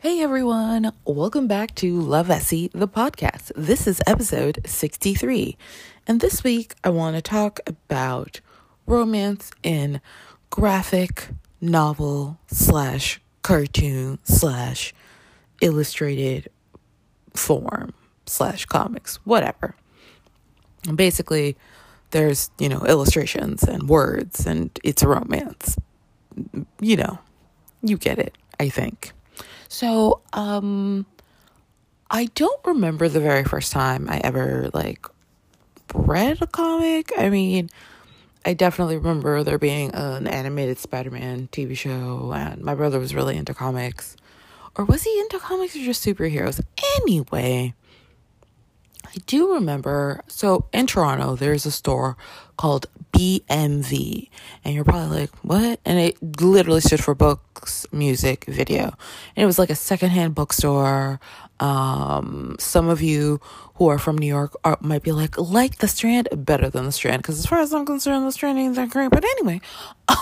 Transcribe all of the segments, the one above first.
Hey everyone, welcome back to Love Essie, the podcast. This is episode 63. And this week I want to talk about romance in graphic novel slash cartoon slash illustrated form slash comics, whatever. Basically, there's, you know, illustrations and words and it's a romance. You know, you get it, I think. So, um, I don't remember the very first time I ever like read a comic. I mean, I definitely remember there being an animated Spider Man TV show, and my brother was really into comics. Or was he into comics or just superheroes? Anyway, I do remember. So in Toronto, there's a store called BMV, and you're probably like, "What?" And it literally stood for books, music, video, and it was like a secondhand bookstore. Um, some of you who are from New York are, might be like, like the Strand, better than the Strand, because as far as I'm concerned, the Strand ain't that great. But anyway,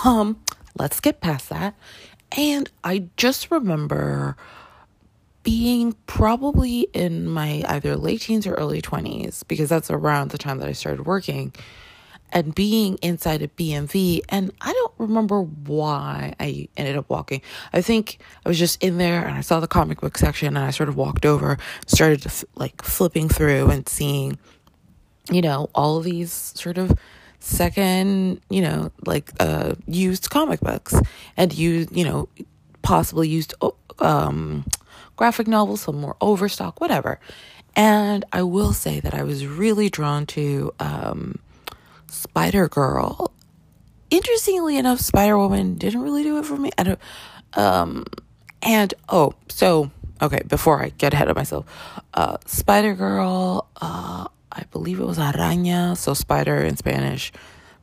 um, let's get past that. And I just remember being probably in my either late teens or early 20s, because that's around the time that I started working, and being inside a BMV. And I don't remember why I ended up walking. I think I was just in there and I saw the comic book section and I sort of walked over, started like flipping through and seeing, you know, all these sort of second, you know, like uh used comic books and you, you know, possibly used um graphic novels, some more overstock, whatever. And I will say that I was really drawn to um, Spider Girl. Interestingly enough, Spider Woman didn't really do it for me. I don't. Um, and oh, so okay. Before I get ahead of myself, uh, Spider Girl. Uh, I believe it was araña, so spider in Spanish,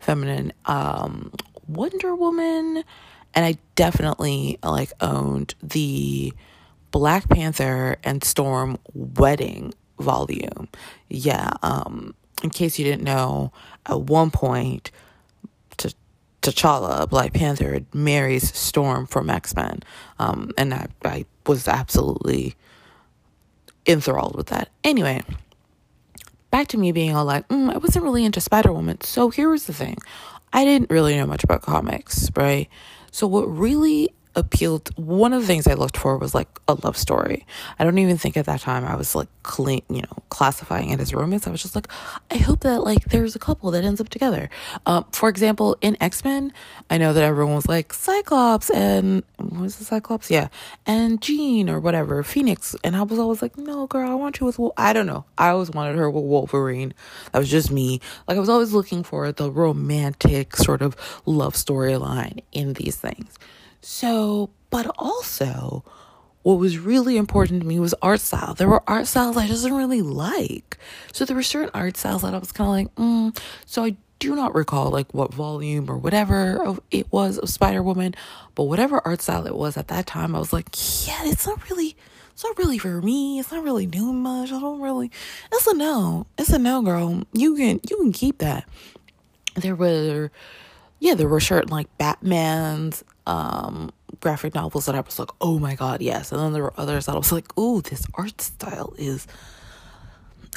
feminine. Um, Wonder Woman, and I definitely like owned the Black Panther and Storm wedding volume. Yeah, um, in case you didn't know, at one point, T- T'Challa, Black Panther, marries Storm from X Men. Um, and I, I was absolutely enthralled with that. Anyway, back to me being all like, mm, I wasn't really into Spider Woman. So here was the thing I didn't really know much about comics, right? So what really appealed one of the things I looked for was like a love story. I don't even think at that time I was like clean, you know, classifying it as romance. I was just like, I hope that like there's a couple that ends up together. Um, for example, in X Men, I know that everyone was like Cyclops and what was the Cyclops? Yeah, and Jean or whatever, Phoenix, and I was always like, no, girl, I want you with. Wol-. I don't know. I always wanted her with Wolverine. That was just me. Like I was always looking for the romantic sort of love storyline in these things. So, but also, what was really important to me was art style. There were art styles I just didn't really like. So there were certain art styles that I was kind of like, mm. So I do not recall like what volume or whatever it was of Spider Woman, but whatever art style it was at that time, I was like, yeah, it's not really, it's not really for me. It's not really doing much. I don't really. It's a no. It's a no, girl. You can you can keep that. There were yeah, there were certain like Batman's um, graphic novels that I was like, oh my god, yes. And then there were others that I was like, oh, this art style is.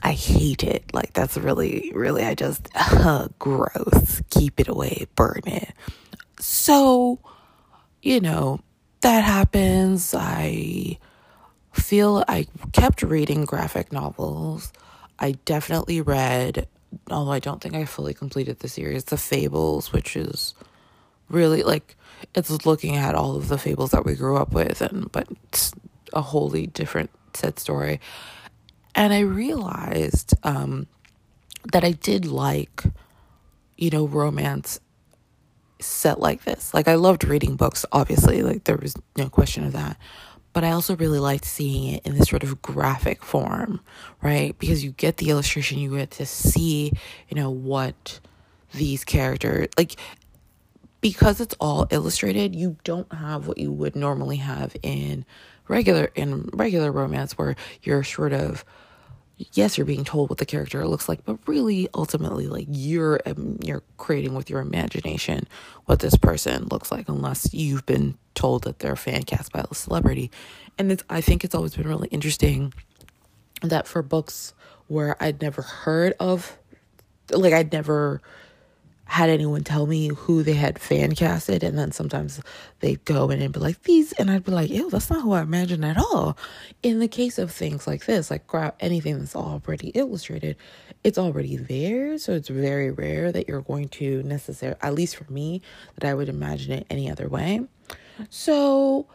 I hate it. Like, that's really, really, I just, uh, gross. Keep it away, burn it. So, you know, that happens. I feel I kept reading graphic novels. I definitely read although I don't think I fully completed the series, The Fables, which is really like it's looking at all of the fables that we grew up with and but it's a wholly different set story. And I realized um, that I did like, you know, romance set like this. Like I loved reading books, obviously, like there was no question of that but I also really liked seeing it in this sort of graphic form, right? Because you get the illustration, you get to see, you know, what these characters like because it's all illustrated, you don't have what you would normally have in regular in regular romance where you're sort of yes, you're being told what the character looks like, but really, ultimately, like you're um, you're creating with your imagination what this person looks like, unless you've been told that they're fan cast by a celebrity. And it's, I think it's always been really interesting that for books where I'd never heard of, like I'd never had anyone tell me who they had fan casted and then sometimes they'd go in and be like these and I'd be like ew that's not who I imagined at all. In the case of things like this like grab anything that's already illustrated it's already there so it's very rare that you're going to necessarily at least for me that I would imagine it any other way. So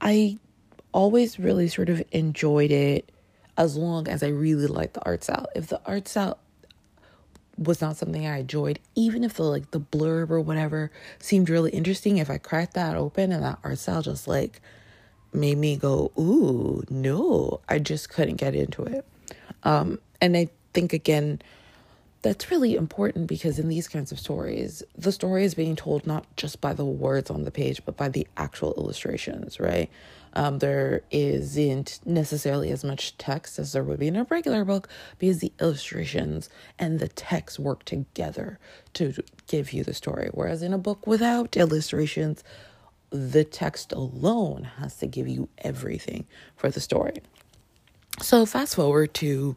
I always really sort of enjoyed it as long as I really liked the art style if the art style was not something I enjoyed, even if the like the blurb or whatever seemed really interesting. If I cracked that open and that art style just like made me go, ooh, no, I just couldn't get into it. Um, and I think again, that's really important because in these kinds of stories, the story is being told not just by the words on the page, but by the actual illustrations, right? Um, there isn't necessarily as much text as there would be in a regular book because the illustrations and the text work together to give you the story. Whereas in a book without illustrations, the text alone has to give you everything for the story. So, fast forward to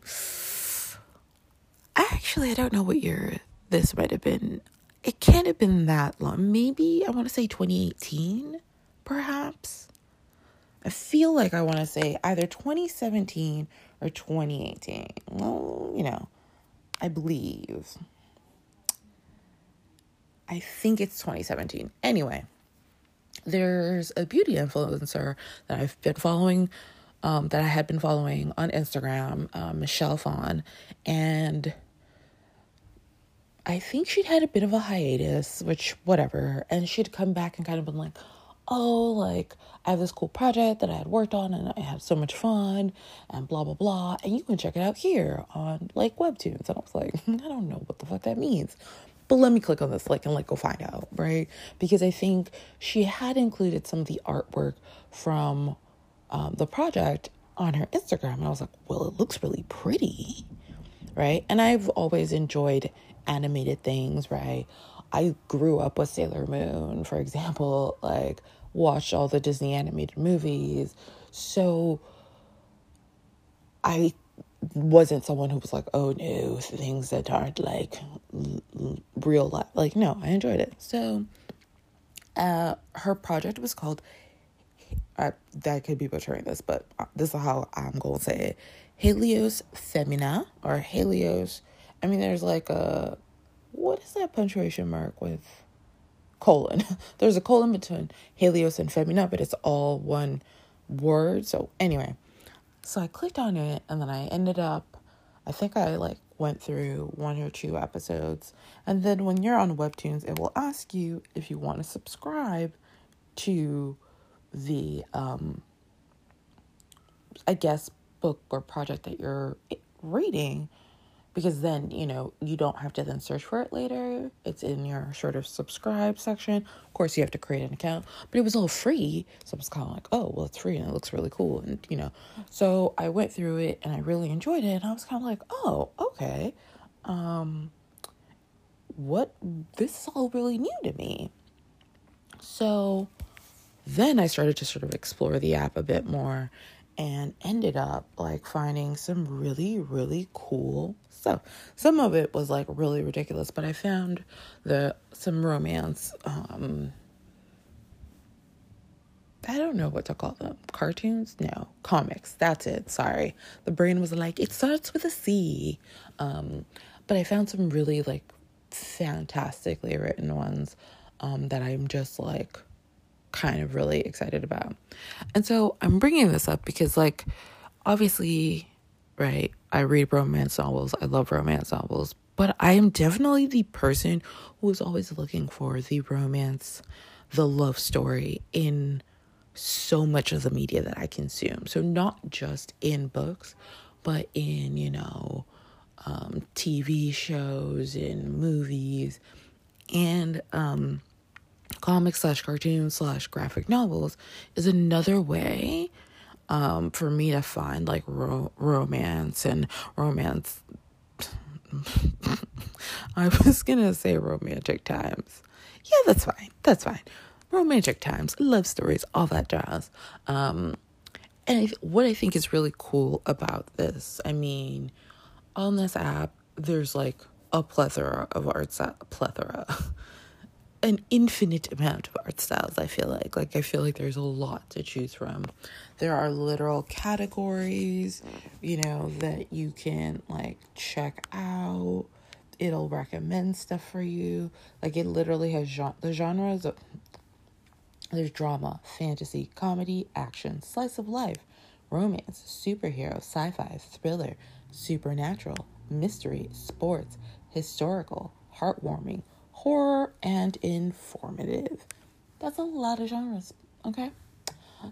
actually, I don't know what year this might have been. It can't have been that long. Maybe I want to say 2018, perhaps. I feel like I want to say either 2017 or 2018. Well, you know, I believe. I think it's 2017. Anyway, there's a beauty influencer that I've been following, um, that I had been following on Instagram, uh, Michelle Phan, and I think she'd had a bit of a hiatus, which whatever, and she'd come back and kind of been like, oh, like I have this cool project that I had worked on and I had so much fun and blah, blah, blah. And you can check it out here on like Webtoons. And I was like, I don't know what the fuck that means. But let me click on this link and like go find out, right? Because I think she had included some of the artwork from um, the project on her Instagram. And I was like, well, it looks really pretty, right? And I've always enjoyed animated things, right? I grew up with Sailor Moon, for example. Like, watched all the Disney animated movies. So I wasn't someone who was like, oh no, things that aren't like real life. Like, no, I enjoyed it. So uh, her project was called, uh, that could be butchering this, but uh, this is how I'm going to say it Helios Femina or Helios. I mean, there's like a, what is that punctuation mark with? colon. There's a colon between Helios and Femina, but it's all one word. So anyway, so I clicked on it and then I ended up, I think I like went through one or two episodes. And then when you're on Webtoons, it will ask you if you want to subscribe to the, um, I guess, book or project that you're reading because then you know you don't have to then search for it later. It's in your sort of subscribe section. Of course you have to create an account but it was all free. So i was kind of like oh well it's free and it looks really cool and you know. So i went through it and i really enjoyed it and i was kind of like oh okay um what this is all really new to me. So then i started to sort of explore the app a bit more and ended up like finding some really really cool stuff some of it was like really ridiculous but i found the some romance um I don't know what to call them. Cartoons? No. Comics. That's it. Sorry. The brain was like, it starts with a C. Um, but I found some really like fantastically written ones um, that I'm just like kind of really excited about. And so I'm bringing this up because, like, obviously, right, I read romance novels, I love romance novels, but I am definitely the person who is always looking for the romance, the love story in so much of the media that I consume. So, not just in books, but in, you know, um, TV shows, in movies, and, um, comics slash cartoons slash graphic novels is another way um, for me to find like ro- romance and romance. I was gonna say romantic times. Yeah, that's fine. That's fine. Romantic times, love stories, all that jazz. Um, and I, what I think is really cool about this, I mean, on this app, there's like a plethora of art plethora, an infinite amount of art styles. I feel like, like I feel like there's a lot to choose from. There are literal categories, you know, that you can like check out. It'll recommend stuff for you. Like it literally has genre, the genres. Of, there's drama, fantasy, comedy, action, slice of life, romance, superhero, sci-fi, thriller, supernatural, mystery, sports, historical, heartwarming, horror, and informative. That's a lot of genres, okay?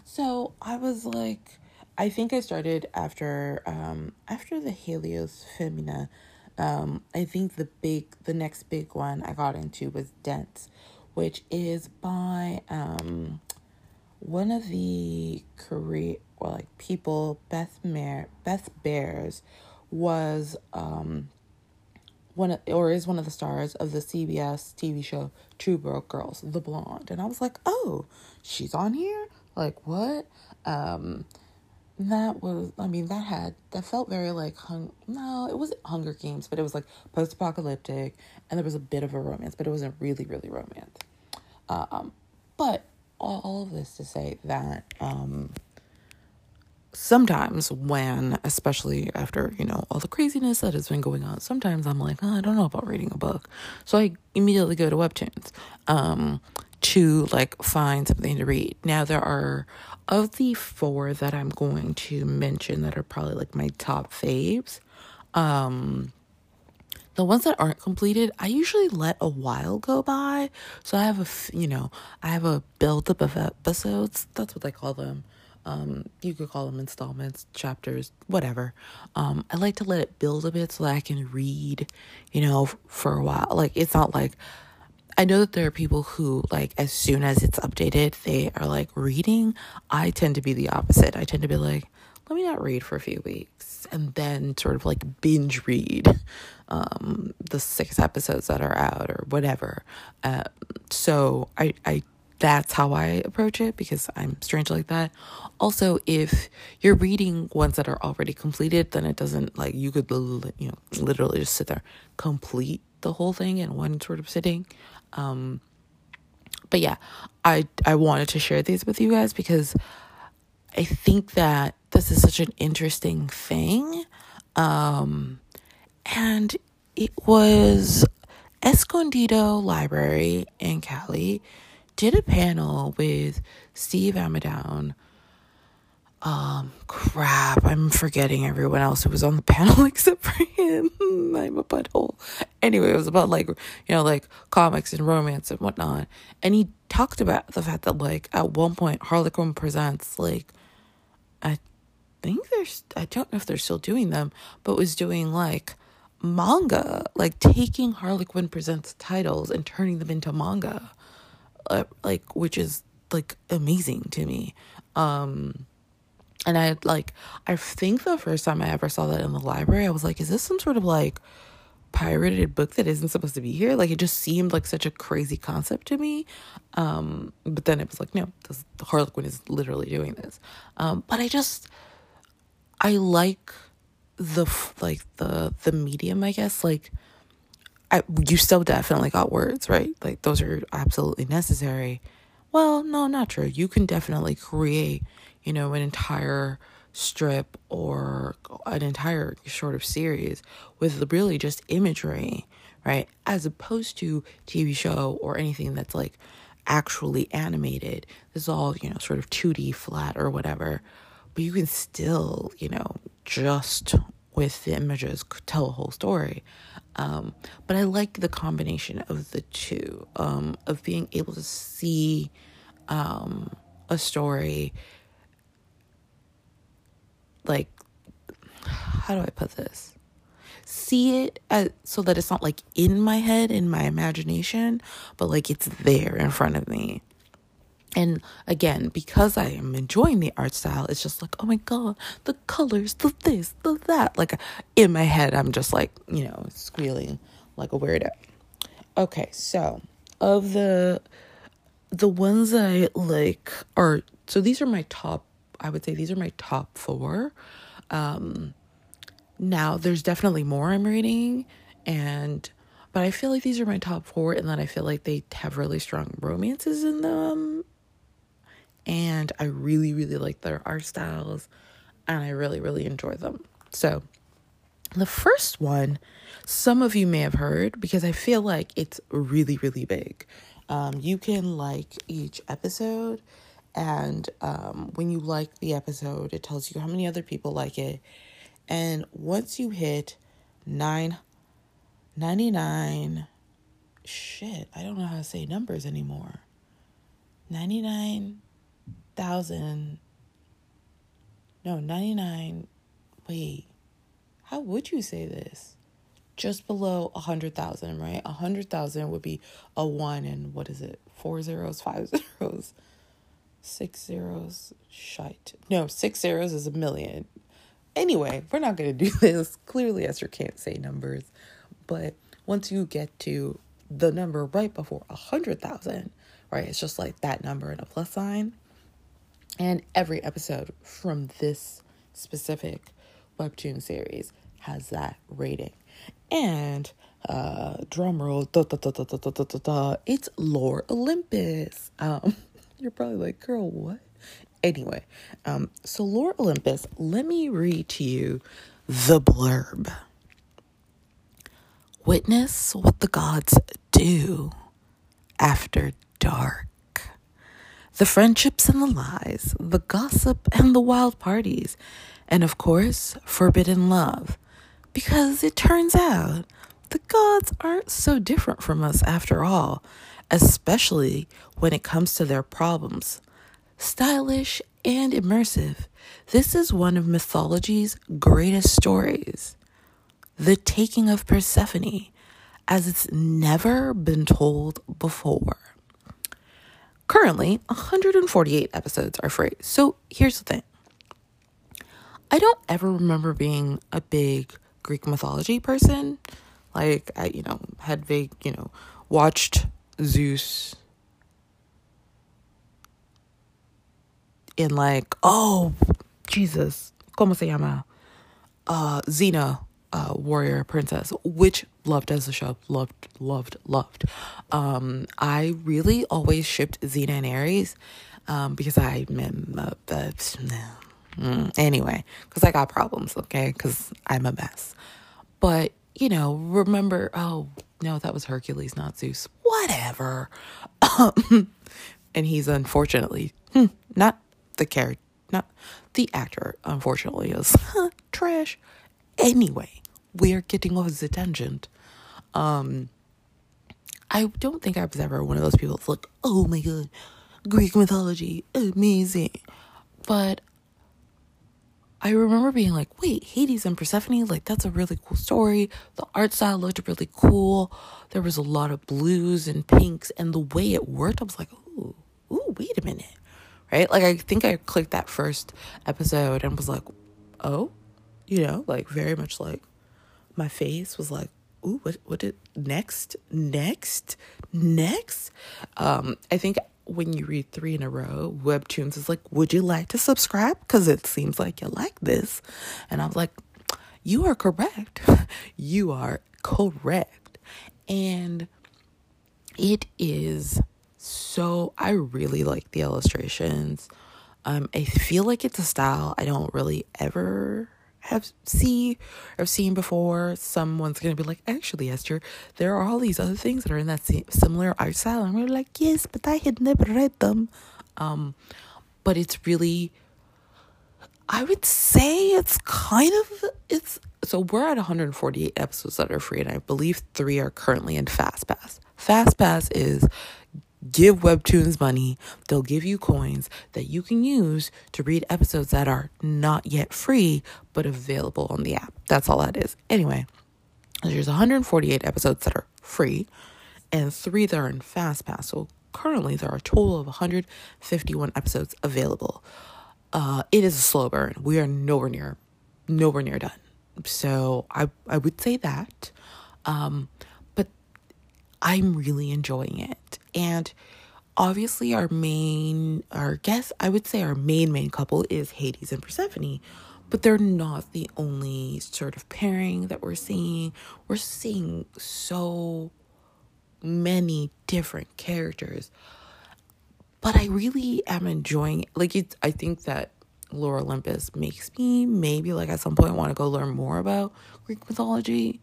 So I was like, I think I started after um after the Helios Femina. Um, I think the big the next big one I got into was Dense, which is by um one of the Korea or like people Beth Mer Beth Behrs was um one of, or is one of the stars of the CBS TV show 2 Broke Girls, The Blonde. And I was like, "Oh, she's on here?" Like, what? Um that was I mean, that had that felt very like hung no, it wasn't Hunger Games, but it was like post apocalyptic and there was a bit of a romance, but it wasn't really, really romance. Um but all of this to say that um sometimes when especially after you know all the craziness that has been going on sometimes i'm like oh, i don't know about reading a book. So i immediately go to webtoons um to like find something to read. Now there are of the four that i'm going to mention that are probably like my top faves um the ones that aren't completed i usually let a while go by. So i have a you know i have a build up of episodes. That's what they call them um, you could call them installments, chapters, whatever. Um, I like to let it build a bit so that I can read, you know, for a while. Like, it's not like I know that there are people who, like, as soon as it's updated, they are like reading. I tend to be the opposite. I tend to be like, let me not read for a few weeks and then sort of like binge read um, the six episodes that are out or whatever. Uh, so I, I that's how I approach it because I'm strange like that. Also, if you're reading ones that are already completed, then it doesn't like you could you know literally just sit there complete the whole thing in one sort of sitting. Um, but yeah, I I wanted to share these with you guys because I think that this is such an interesting thing. Um, and it was Escondido Library in Cali did a panel with Steve Ammidown. Um, crap, I'm forgetting everyone else who was on the panel except for him. I'm a butthole. Anyway, it was about like, you know, like comics and romance and whatnot. And he talked about the fact that, like, at one point, Harlequin Presents, like, I think there's, I don't know if they're still doing them, but was doing like manga, like taking Harlequin Presents titles and turning them into manga uh, like which is like amazing to me. Um and i like i think the first time i ever saw that in the library i was like is this some sort of like pirated book that isn't supposed to be here? Like it just seemed like such a crazy concept to me. Um but then it was like no this, the harlequin is literally doing this. Um but i just i like the like the the medium i guess. Like I, you still definitely got words, right? Like those are absolutely necessary. Well, no, not true. You can definitely create, you know, an entire strip or an entire sort of series with really just imagery, right? As opposed to TV show or anything that's like actually animated. This is all, you know, sort of 2D flat or whatever. But you can still, you know, just with the images could tell a whole story. Um, but I like the combination of the two, um, of being able to see um, a story like, how do I put this? See it as, so that it's not like in my head, in my imagination, but like it's there in front of me. And again, because I am enjoying the art style, it's just like, oh my God, the colors, the this, the that. Like in my head, I'm just like, you know, squealing like a weirdo. Okay, so of the the ones that I like are so these are my top I would say these are my top four. Um now there's definitely more I'm reading and but I feel like these are my top four and then I feel like they have really strong romances in them. And I really, really like their art styles and I really, really enjoy them. So the first one, some of you may have heard because I feel like it's really, really big. Um, you can like each episode, and um, when you like the episode, it tells you how many other people like it. And once you hit nine, 99, shit, I don't know how to say numbers anymore. 99,000, no, 99, wait how would you say this? Just below a hundred thousand, right? A hundred thousand would be a one and what is it? Four zeros, five zeros, six zeros, shite. No, six zeros is a million. Anyway, we're not gonna do this. Clearly Esther can't say numbers. But once you get to the number right before a hundred thousand, right? It's just like that number and a plus sign. And every episode from this specific webtoon series has that rating. And uh drum roll da, da, da, da, da, da, da, da, it's Lore Olympus. Um you're probably like, girl, what? Anyway, um, so Lore Olympus, let me read to you the blurb. Witness what the gods do after dark. The friendships and the lies, the gossip and the wild parties, and of course, forbidden love. Because it turns out the gods aren't so different from us after all, especially when it comes to their problems. Stylish and immersive, this is one of mythology's greatest stories. The taking of Persephone, as it's never been told before. Currently, 148 episodes are free. So here's the thing I don't ever remember being a big Greek mythology person. Like, I, you know, had vague, you know, watched Zeus in like, oh, Jesus, ¿cómo se llama? Uh, Xena, uh, warrior princess, which loved as a show, loved, loved, loved. Um, I really always shipped Xena and Ares, um, because I, uh, uh, Mm, anyway, because I got problems, okay? Because I'm a mess. But, you know, remember, oh, no, that was Hercules, not Zeus. Whatever. and he's unfortunately hmm, not the character, not the actor, unfortunately, is trash. Anyway, we are getting off the tangent. Um, I don't think I was ever one of those people that's like, oh my god, Greek mythology, amazing. But I remember being like, wait, Hades and Persephone, like that's a really cool story. The art style looked really cool. There was a lot of blues and pinks, and the way it worked, I was like, ooh, ooh, wait a minute. Right? Like I think I clicked that first episode and was like, oh, you know, like very much like my face was like, ooh, what what did next? Next? Next? Um, I think when you read three in a row, Webtoons is like, Would you like to subscribe? Because it seems like you like this. And I was like, You are correct. you are correct. And it is so, I really like the illustrations. Um, I feel like it's a style I don't really ever have see or seen before. Someone's gonna be like, actually, Esther, there are all these other things that are in that similar art style, and we're like, yes, but I had never read them. Um, but it's really, I would say it's kind of it's. So we're at 148 episodes that are free, and I believe three are currently in Fast Pass. Fast Pass is give Webtoons money. They'll give you coins that you can use to read episodes that are not yet free, but available on the app. That's all that is. Anyway, there's 148 episodes that are free and three that are in FastPass. So currently there are a total of 151 episodes available. Uh, it is a slow burn. We are nowhere near, nowhere near done. So I I would say that, um, but I'm really enjoying it. And obviously, our main, our guest, I would say our main main couple is Hades and Persephone, but they're not the only sort of pairing that we're seeing. We're seeing so many different characters. But I really am enjoying like it I think that Lore Olympus makes me maybe like at some point want to go learn more about Greek mythology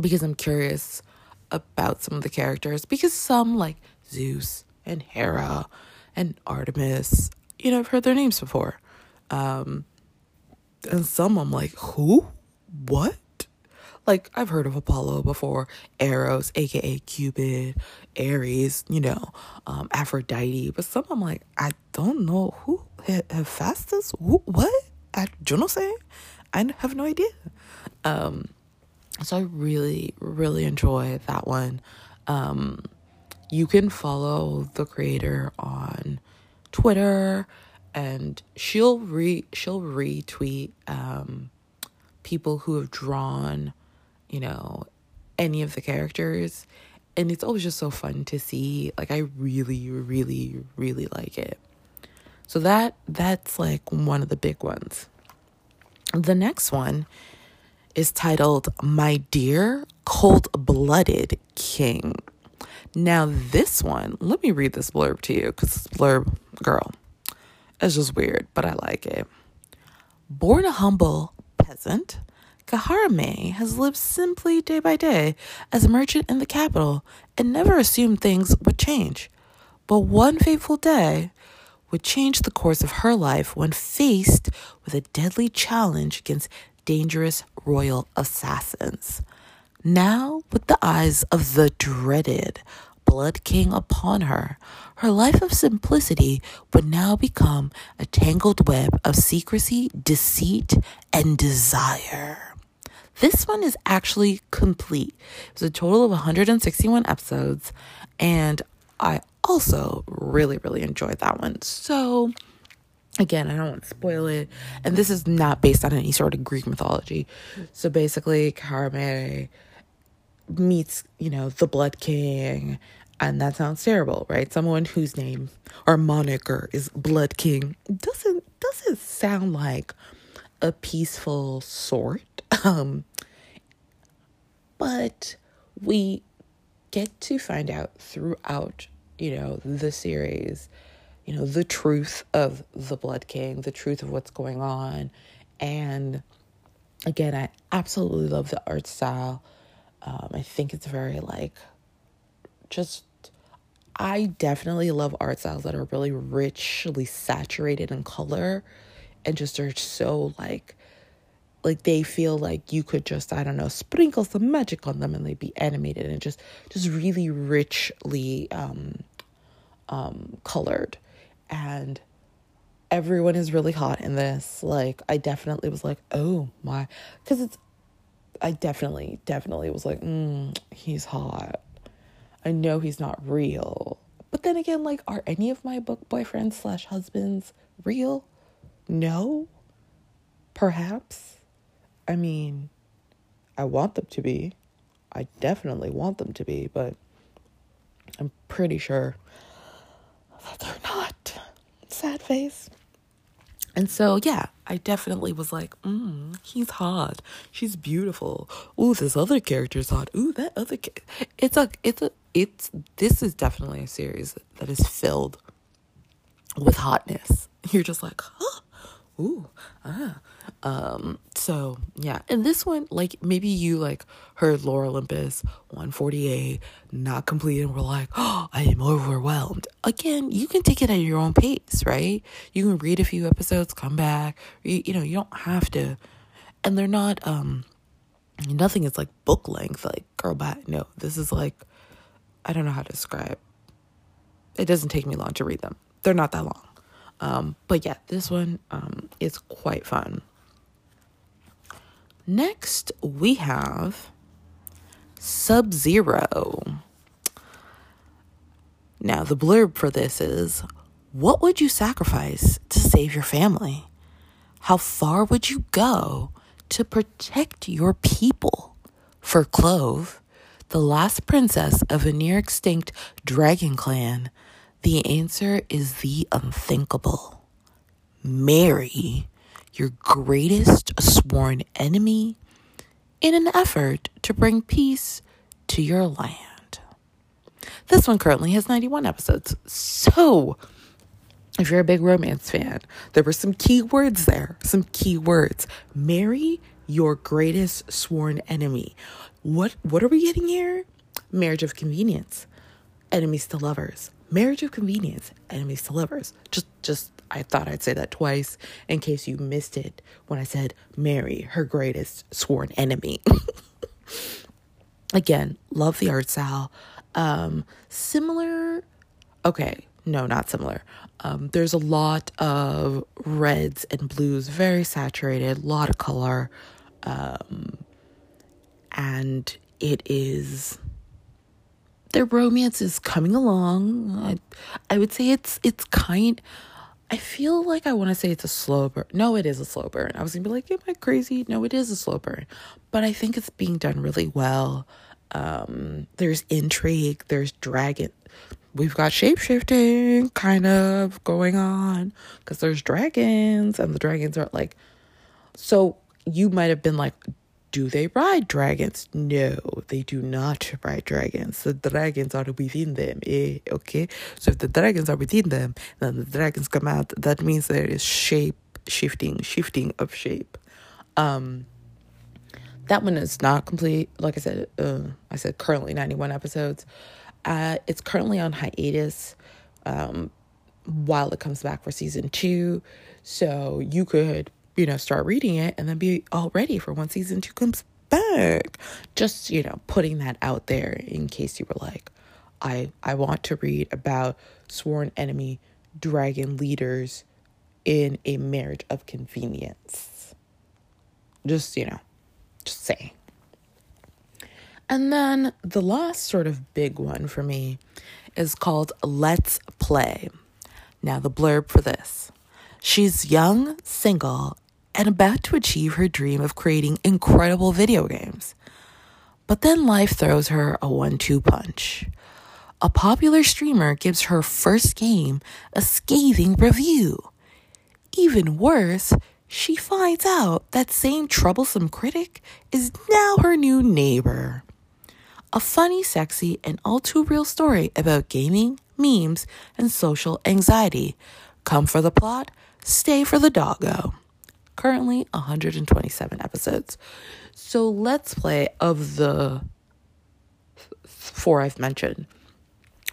because I'm curious about some of the characters because some like Zeus and Hera and Artemis, you know, I've heard their names before. Um and some I'm like, who? What? Like, I've heard of Apollo before, Eros, aka Cupid, Ares, you know, um, Aphrodite, but some I'm like, I don't know who, Hephaestus? Who, what? I don't say. I have no idea. Um, so I really, really enjoy that one. Um, you can follow the creator on Twitter and she'll re she'll retweet um people who have drawn you know, any of the characters. And it's always just so fun to see. Like I really, really, really like it. So that that's like one of the big ones. The next one is titled My Dear Cold Blooded King. Now, this one, let me read this blurb to you because this blurb, girl, it's just weird, but I like it. Born a humble peasant, Kaharame has lived simply day by day as a merchant in the capital and never assumed things would change. But one fateful day would change the course of her life when faced with a deadly challenge against dangerous royal assassins. Now, with the eyes of the dreaded Blood King upon her, her life of simplicity would now become a tangled web of secrecy, deceit, and desire. This one is actually complete. It's a total of 161 episodes, and I also really, really enjoyed that one. So, again, I don't want to spoil it. And this is not based on any sort of Greek mythology. So basically, Kaharame meets, you know, the Blood King. And that sounds terrible, right? Someone whose name or moniker is Blood King doesn't doesn't sound like a peaceful sort. Um, but we get to find out throughout, you know, the series, you know, the truth of the Blood King, the truth of what's going on. And again, I absolutely love the art style. Um, I think it's very like just I definitely love art styles that are really richly saturated in color and just are so like like they feel like you could just i don't know sprinkle some magic on them and they'd be animated and just just really richly um um colored and everyone is really hot in this. Like i definitely was like oh my because it's i definitely definitely was like mm, he's hot. I know he's not real. But then again like are any of my book boyfriends slash husbands real? No. Perhaps. I mean, I want them to be. I definitely want them to be, but I'm pretty sure that they're not. Sad face. And so, yeah, I definitely was like, mm, he's hot. She's beautiful. Ooh, this other character's hot. Ooh, that other. Ca-. It's a, it's a, it's. This is definitely a series that is filled with hotness. You're just like, huh? Ooh, ah. Um, so yeah, and this one, like maybe you like heard Lore Olympus 148 not complete and we're like, oh, I am overwhelmed. Again, you can take it at your own pace, right? You can read a few episodes, come back. You, you know, you don't have to, and they're not um, nothing is like book length. Like girl, back. No, this is like, I don't know how to describe. It doesn't take me long to read them. They're not that long. Um, but yeah, this one um, is quite fun. Next, we have Sub Zero. Now, the blurb for this is What would you sacrifice to save your family? How far would you go to protect your people? For Clove, the last princess of a near extinct dragon clan, the answer is the unthinkable. Marry your greatest sworn enemy in an effort to bring peace to your land. This one currently has 91 episodes. So, if you're a big romance fan, there were some key words there. Some key words. Marry your greatest sworn enemy. What what are we getting here? Marriage of convenience. Enemies to lovers. Marriage of convenience. Enemies to lovers. Just just I thought I'd say that twice in case you missed it when I said marry her greatest sworn enemy. Again, love the art style. Um, similar, okay, no, not similar. Um, there's a lot of reds and blues, very saturated, a lot of color. Um, and it is their romance is coming along. I, I would say it's it's kind I feel like I want to say it's a slow burn. No, it is a slow burn. I was gonna be like, am I crazy? No, it is a slow burn. But I think it's being done really well. Um, there's intrigue, there's dragon. We've got shapeshifting kind of going on because there's dragons, and the dragons are like. So you might have been like, do they ride dragons? No, they do not ride dragons. The dragons are within them. Eh? Okay. So if the dragons are within them, then the dragons come out. That means there is shape shifting, shifting of shape. Um, that one is not complete. Like I said, uh, I said currently 91 episodes. Uh, it's currently on hiatus um, while it comes back for season two. So you could you know, start reading it and then be all ready for when season two comes back. Just, you know, putting that out there in case you were like, I I want to read about sworn enemy dragon leaders in a marriage of convenience. Just, you know, just saying. And then the last sort of big one for me is called Let's Play. Now, the blurb for this she's young, single, and about to achieve her dream of creating incredible video games. But then life throws her a one two punch. A popular streamer gives her first game a scathing review. Even worse, she finds out that same troublesome critic is now her new neighbor. A funny, sexy, and all too real story about gaming, memes, and social anxiety. Come for the plot, stay for the doggo currently 127 episodes. So let's play of the four I've mentioned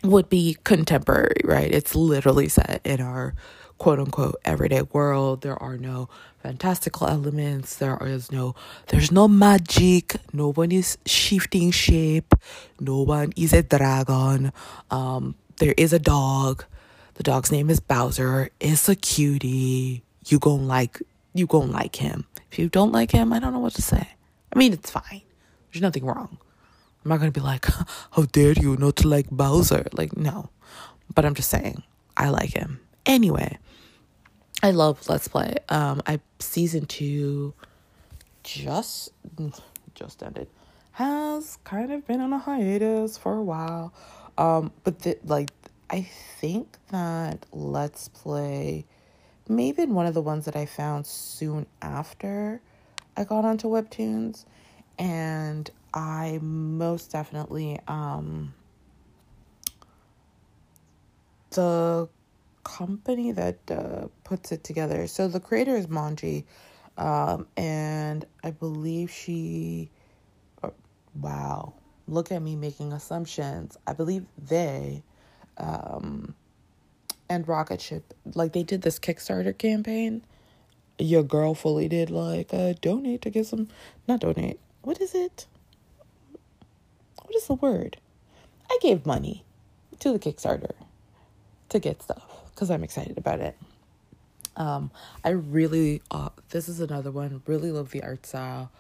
would be contemporary, right? It's literally set in our quote unquote everyday world. There are no fantastical elements. There is no there's no magic. No one is shifting shape. No one is a dragon. Um, there is a dog. The dog's name is Bowser. It's a cutie. You gonna like you gonna like him. If you don't like him, I don't know what to say. I mean, it's fine. There's nothing wrong. I'm not gonna be like, how dare you not to like Bowser? Like, no. But I'm just saying, I like him. Anyway, I love Let's Play. Um, I season two just just ended. Has kind of been on a hiatus for a while. Um, but the, like I think that Let's Play maybe in one of the ones that I found soon after I got onto webtoons and I most definitely um the company that uh, puts it together. So the creator is Mongie um and I believe she oh, wow, look at me making assumptions. I believe they um and Rocket Ship, like they did this Kickstarter campaign. Your girl fully did like uh, donate to get some, not donate. What is it? What is the word? I gave money to the Kickstarter to get stuff because I'm excited about it. Um, I really, uh, this is another one. Really love the art style.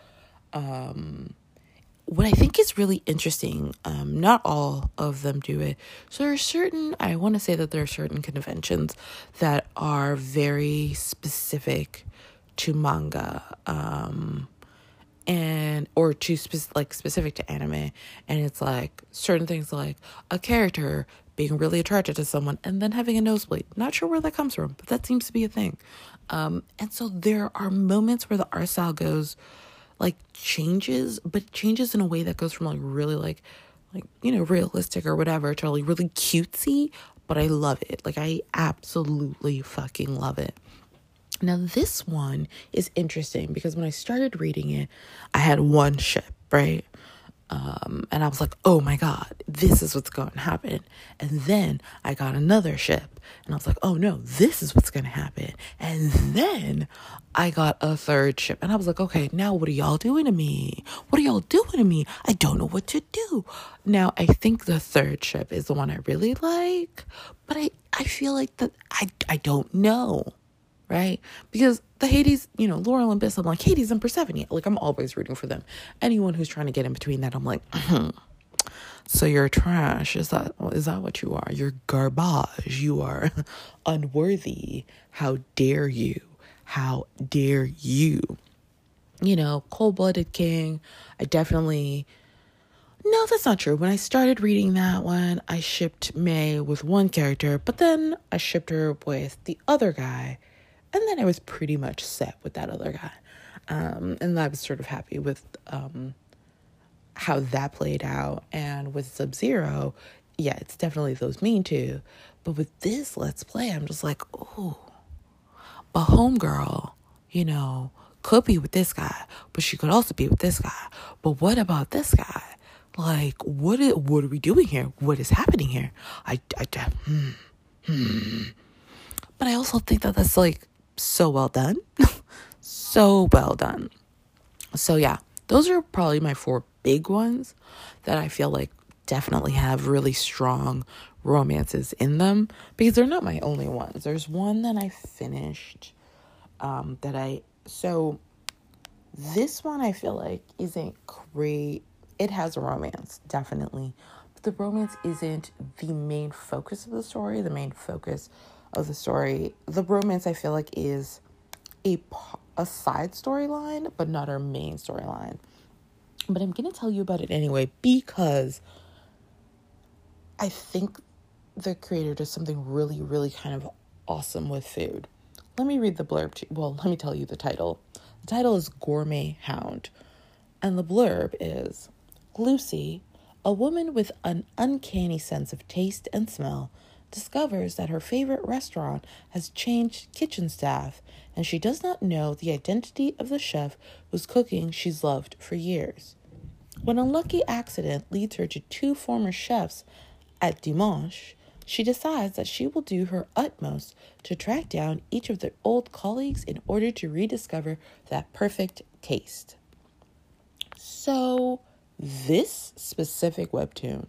Um, what I think is really interesting, um, not all of them do it. So there are certain, I want to say that there are certain conventions that are very specific to manga, um, and or to spe- like specific to anime, and it's like certain things like a character being really attracted to someone and then having a nosebleed. Not sure where that comes from, but that seems to be a thing. Um, and so there are moments where the art style goes like changes, but changes in a way that goes from like really like like you know realistic or whatever to like really cutesy. But I love it. Like I absolutely fucking love it. Now this one is interesting because when I started reading it, I had one ship, right? Um, and I was like, oh my God, this is what's going to happen. And then I got another ship and I was like, oh no, this is what's going to happen. And then I got a third ship and I was like, okay, now what are y'all doing to me? What are y'all doing to me? I don't know what to do. Now, I think the third ship is the one I really like, but I, I feel like that I, I don't know right? Because the Hades, you know, Lore Olympus, I'm like, Hades and Persephone. Like, I'm always rooting for them. Anyone who's trying to get in between that, I'm like, uh-huh. so you're trash. Is that is that what you are? You're garbage. You are unworthy. How dare you? How dare you? You know, cold blooded king. I definitely. No, that's not true. When I started reading that one, I shipped May with one character, but then I shipped her with the other guy and then I was pretty much set with that other guy. Um, and I was sort of happy with um, how that played out. And with Sub Zero, yeah, it's definitely those mean too. But with this Let's Play, I'm just like, oh, but Homegirl, you know, could be with this guy, but she could also be with this guy. But what about this guy? Like, what? Is, what are we doing here? What is happening here? I, I, hmm, hmm. But I also think that that's like so well done. so well done. So, yeah, those are probably my four big ones that I feel like definitely have really strong romances in them because they're not my only ones. There's one that I finished um, that I, so this one I feel like isn't great. It has a romance, definitely. But the romance isn't the main focus of the story. The main focus of the story. The romance I feel like is a a side storyline, but not our main storyline. But I'm going to tell you about it anyway because I think the creator does something really, really kind of awesome with food. Let me read the blurb. To, well, let me tell you the title. The title is Gourmet Hound, and the blurb is Lucy, a woman with an uncanny sense of taste and smell, discovers that her favorite restaurant has changed kitchen staff and she does not know the identity of the chef whose cooking she's loved for years. When a lucky accident leads her to two former chefs at Dimanche, she decides that she will do her utmost to track down each of their old colleagues in order to rediscover that perfect taste. So, this specific webtoon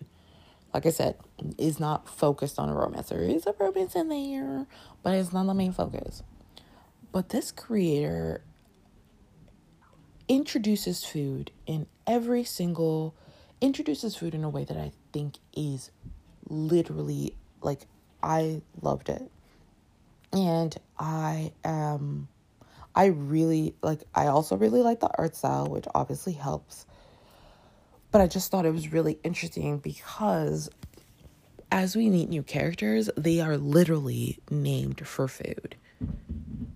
like I said, is not focused on a romance. There is a romance in there, but it's not the main focus. But this creator introduces food in every single introduces food in a way that I think is literally like I loved it. And I um I really like I also really like the art style, which obviously helps but I just thought it was really interesting because as we meet new characters, they are literally named for food.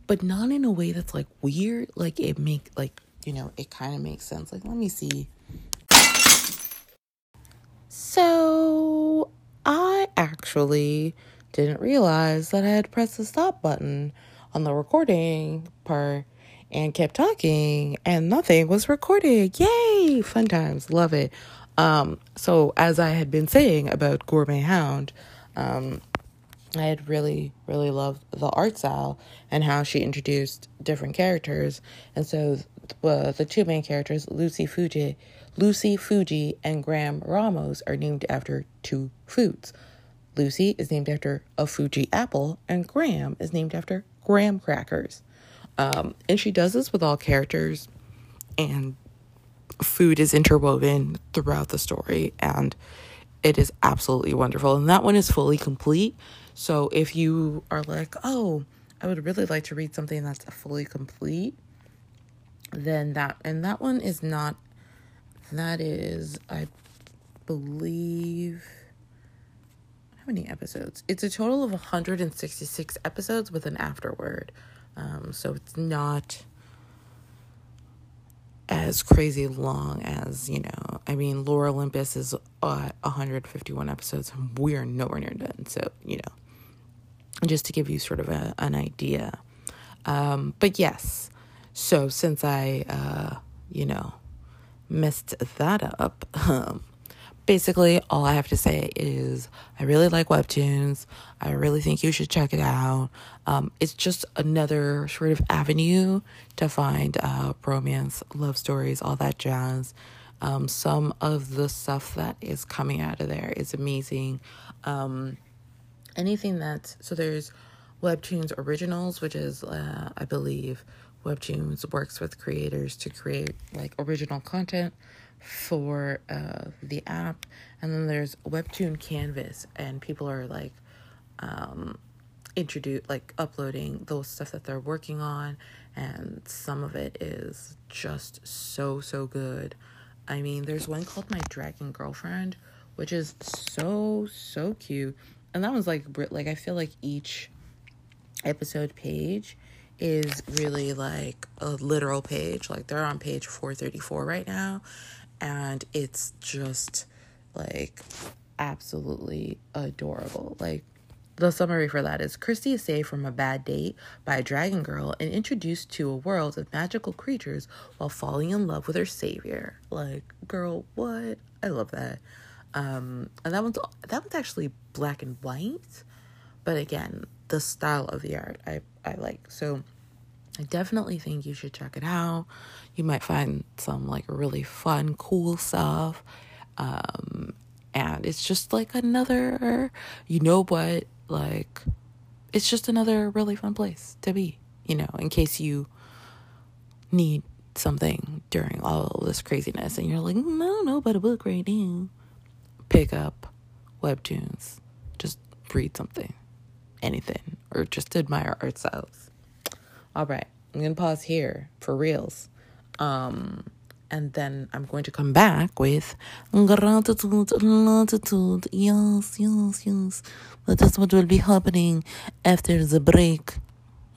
But not in a way that's like weird. Like it make like, you know, it kind of makes sense. Like let me see. So I actually didn't realize that I had pressed the stop button on the recording part and kept talking and nothing was recorded. Yay! Fun times. Love it. Um, so as I had been saying about Gourmet Hound, um, I had really, really loved the art style and how she introduced different characters. And so uh, the two main characters, Lucy Fuji, Lucy Fuji and Graham Ramos, are named after two foods. Lucy is named after a Fuji apple, and Graham is named after graham crackers. Um, and she does this with all characters. And food is interwoven throughout the story and it is absolutely wonderful. And that one is fully complete. So if you are like, oh, I would really like to read something that's fully complete, then that, and that one is not, that is, I believe, how many episodes? It's a total of 166 episodes with an afterword. Um, so it's not as crazy long as, you know, I mean, Lore Olympus is uh, 151 episodes. We are nowhere near done. So, you know, just to give you sort of a, an idea. Um, but yes, so since I, uh, you know, messed that up, um, basically all I have to say is I really like webtoons. I really think you should check it out. Um, it's just another sort of avenue to find uh, romance, love stories, all that jazz. Um, some of the stuff that is coming out of there is amazing. Um, anything that so there's Webtoons Originals, which is uh, I believe Webtoons works with creators to create like original content for uh, the app, and then there's Webtoon Canvas, and people are like um, introduce like uploading those stuff that they're working on, and some of it is just so so good. I mean, there's one called My Dragon Girlfriend, which is so so cute, and that one's like like I feel like each episode page is really like a literal page. Like they're on page 434 right now, and it's just like absolutely adorable. Like the summary for that is Christy is saved from a bad date by a dragon girl and introduced to a world of magical creatures while falling in love with her savior. Like, girl, what? I love that. Um, and that one's that one's actually black and white, but again, the style of the art I I like. So I definitely think you should check it out. You might find some like really fun, cool stuff. Um, and it's just like another, you know what, like, it's just another really fun place to be, you know, in case you need something during all this craziness and you're like, I don't know about a book right now. Pick up webtoons, just read something, anything, or just admire art styles. All right, I'm going to pause here for reals. Um, and then I'm going to come back with gratitude, latitude. Yes, yes, yes. That's what will be happening after the break.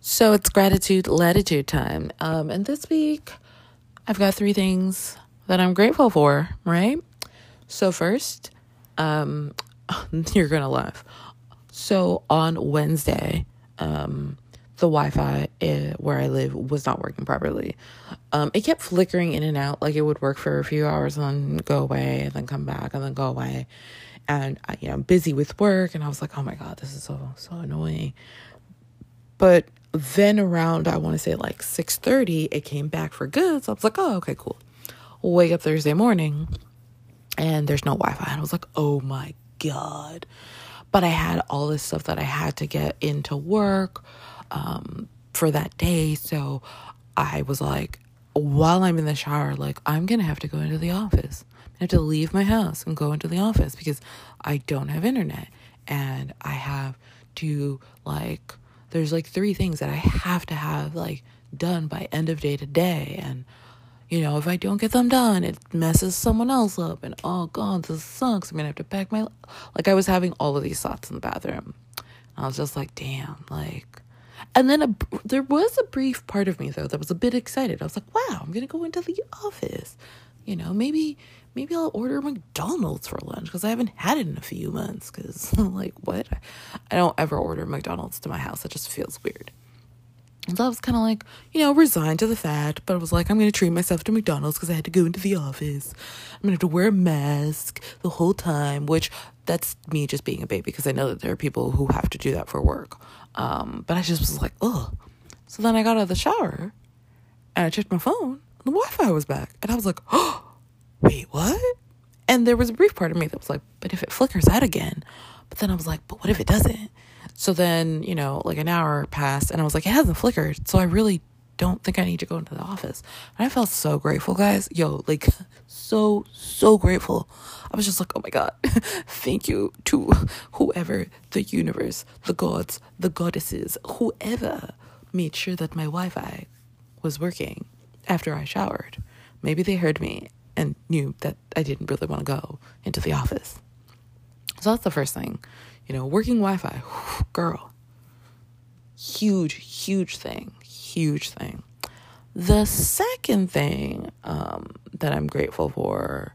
so it's gratitude, latitude time. Um, and this week, I've got three things that I'm grateful for, right? So, first, um, you're going to laugh. So on Wednesday, um, the Wi-Fi uh, where I live was not working properly. Um, it kept flickering in and out, like it would work for a few hours and then go away, and then come back, and then go away. And I, you know, busy with work, and I was like, "Oh my god, this is so so annoying." But then around, I want to say like six thirty, it came back for good. So I was like, "Oh, okay, cool." Wake up Thursday morning, and there's no Wi-Fi, and I was like, "Oh my god." But I had all this stuff that I had to get into work um, for that day. So I was like, while I'm in the shower, like, I'm going to have to go into the office. I have to leave my house and go into the office because I don't have internet. And I have to, like, there's like three things that I have to have, like, done by end of day today. And you know, if I don't get them done, it messes someone else up. And oh God, this sucks. I'm gonna have to pack my. Like, I was having all of these thoughts in the bathroom. I was just like, damn, like. And then a, there was a brief part of me, though, that was a bit excited. I was like, wow, I'm gonna go into the office. You know, maybe maybe I'll order McDonald's for lunch because I haven't had it in a few months. Because, like, what? I don't ever order McDonald's to my house. It just feels weird. So I was kind of like, you know, resigned to the fact, but I was like, I'm going to treat myself to McDonald's because I had to go into the office. I'm going to have to wear a mask the whole time, which that's me just being a baby because I know that there are people who have to do that for work. Um, but I just was like, ugh. So then I got out of the shower and I checked my phone. And the Wi Fi was back. And I was like, oh, wait, what? And there was a brief part of me that was like, but if it flickers out again. But then I was like, but what if it doesn't? So then, you know, like an hour passed and I was like, it hasn't flickered. So I really don't think I need to go into the office. And I felt so grateful, guys. Yo, like so, so grateful. I was just like, oh my God, thank you to whoever, the universe, the gods, the goddesses, whoever made sure that my Wi Fi was working after I showered. Maybe they heard me and knew that I didn't really want to go into the office. So that's the first thing. You know, working Wi Fi, girl, huge, huge thing, huge thing. The second thing um, that I'm grateful for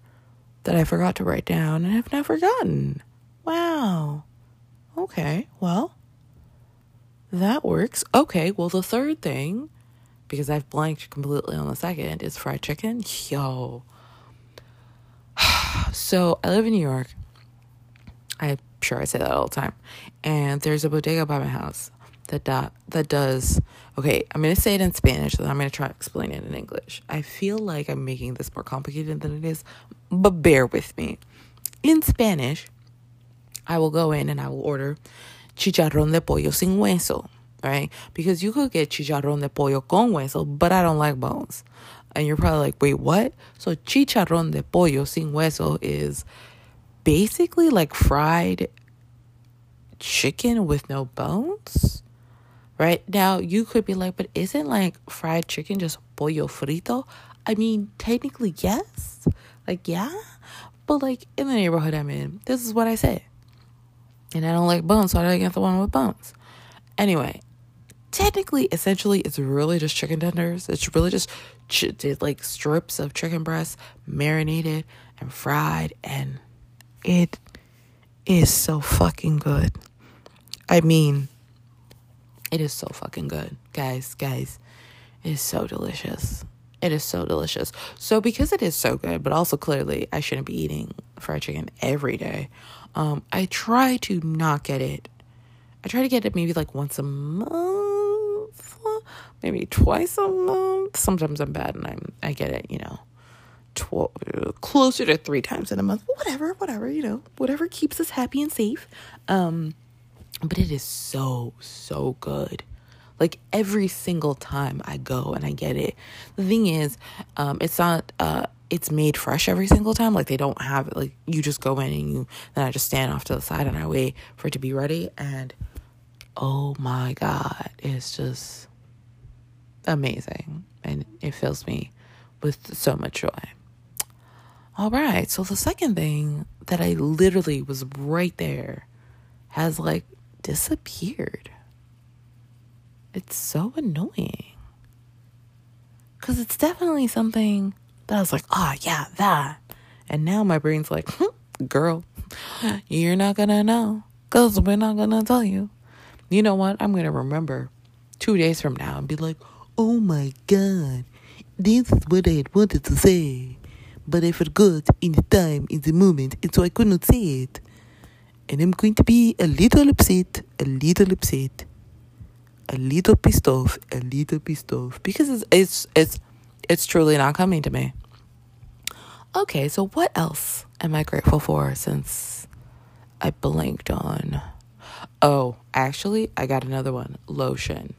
that I forgot to write down and have now forgotten. Wow. Okay, well, that works. Okay, well, the third thing, because I've blanked completely on the second, is fried chicken. Yo. so I live in New York. I'm sure I say that all the time. And there's a bodega by my house that do, that does okay i'm to say it in spanish and i'm to try to explain it in english. I feel like i'm making this more complicated than it is but bear with me. In spanish i will go in and i will order chicharrón de pollo sin hueso right? Because you could get chicharrón de pollo con hueso but i don't like bones. And you're probably like wait what? So chicharrón de pollo sin hueso is basically like fried chicken with no bones right? Now, you could be like, but isn't like fried chicken just pollo frito? I mean, technically, yes. Like, yeah. But like in the neighborhood I'm in, this is what I say. And I don't like bones, so I don't get the one with bones. Anyway, technically, essentially, it's really just chicken tenders. It's really just ch- like strips of chicken breast marinated and fried, and it is so fucking good. I mean, it is so fucking good. Guys, guys, it is so delicious. It is so delicious. So because it is so good, but also clearly I shouldn't be eating fried chicken every day. Um, I try to not get it. I try to get it maybe like once a month, maybe twice a month. Sometimes I'm bad and I'm I get it, you know, tw- closer to three times in a month. Whatever, whatever, you know, whatever keeps us happy and safe. Um, but it is so, so good. Like every single time I go and I get it. The thing is, um, it's not, uh, it's made fresh every single time. Like they don't have. Like you just go in and you, then I just stand off to the side and I wait for it to be ready. And oh my God, it's just amazing. And it fills me with so much joy. All right. So the second thing that I literally was right there has like disappeared. It's so annoying. Because it's definitely something that I was like, oh, yeah, that. And now my brain's like, hm, girl, you're not going to know because we're not going to tell you. You know what? I'm going to remember two days from now and be like, oh my God, this is what I wanted to say. But I forgot in the time, in the moment, and so I could not say it and I'm going to be a little upset, a little upset, a little pissed off, a little pissed off because it's it's it's it's truly not coming to me. Okay, so what else am I grateful for since I blinked on? Oh, actually, I got another one lotion.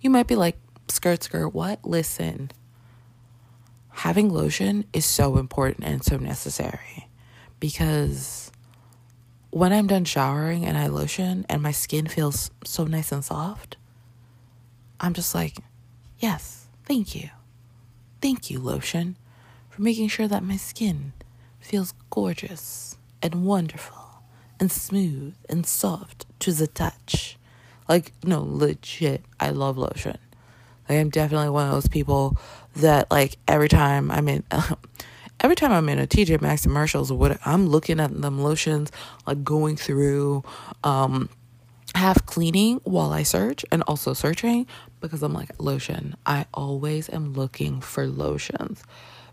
You might be like, skirt, skirt, what? Listen, having lotion is so important and so necessary because when I'm done showering and I lotion and my skin feels so nice and soft, I'm just like, yes, thank you. Thank you, lotion, for making sure that my skin feels gorgeous and wonderful and smooth and soft to the touch. Like, no, legit, I love lotion. Like, I'm definitely one of those people that, like, every time I'm in, every time I'm in a TJ Maxx commercials what I'm looking at them lotions, like going through, um, half cleaning while I search and also searching because I'm like lotion. I always am looking for lotions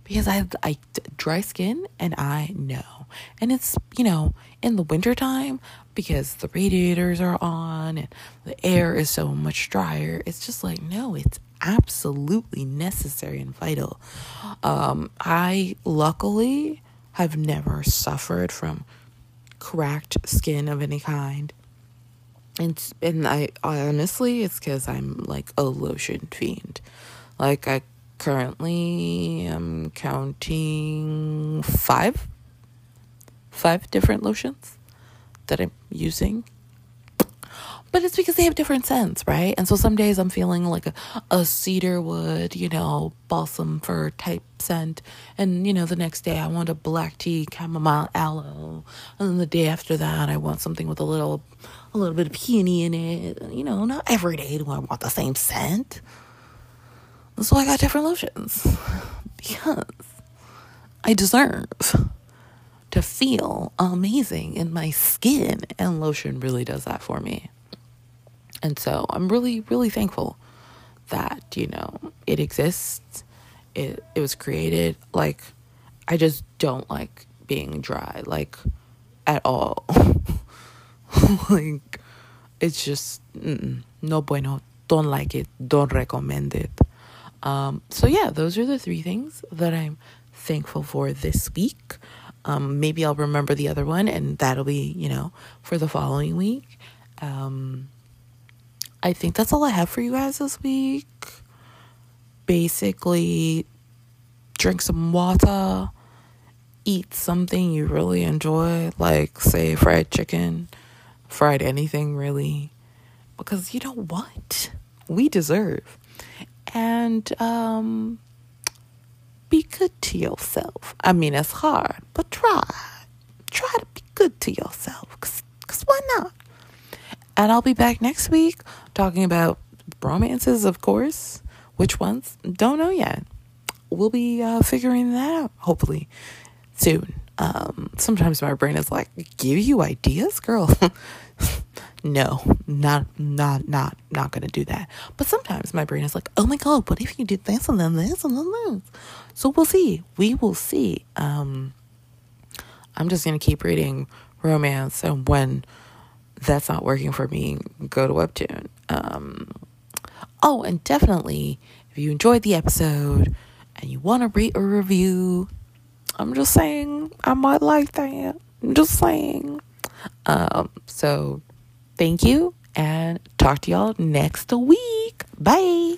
because I I dry skin and I know. And it's, you know, in the wintertime because the radiators are on and the air is so much drier. It's just like no, it's absolutely necessary and vital. Um, I luckily have never suffered from cracked skin of any kind. And and I honestly, it's because I'm like a lotion fiend. Like I currently am counting five, five different lotions that I'm using but it's because they have different scents, right? And so some days I'm feeling like a, a cedar wood, you know, balsam fir type scent. And, you know, the next day I want a black tea chamomile aloe. And then the day after that I want something with a little a little bit of peony in it. You know, not every day do I want the same scent. So I got different lotions. Because I deserve to feel amazing in my skin. And lotion really does that for me. And so I'm really, really thankful that, you know, it exists. It it was created. Like I just don't like being dry, like at all. like it's just no bueno. Don't like it. Don't recommend it. Um, so yeah, those are the three things that I'm thankful for this week. Um, maybe I'll remember the other one, and that'll be you know for the following week. Um, I think that's all I have for you guys this week. Basically, drink some water, eat something you really enjoy, like, say, fried chicken, fried anything really, because you know what? We deserve. And, um, be good to yourself. I mean, it's hard, but try. Try to be good to yourself, because cause why not? And I'll be back next week talking about romances, of course. Which ones? Don't know yet. We'll be uh, figuring that out, hopefully, soon. Um, sometimes my brain is like, give you ideas, girl. no, not, not, not, not gonna do that. But sometimes my brain is like, oh my god, what if you did this and then this and then this? So we'll see. We will see. Um, I'm just gonna keep reading romance, and when that's not working for me, go to Webtoon. Um, oh, and definitely, if you enjoyed the episode and you want to rate or review, I'm just saying I might like that. I'm just saying. Um, so thank you and talk to y'all next week. Bye.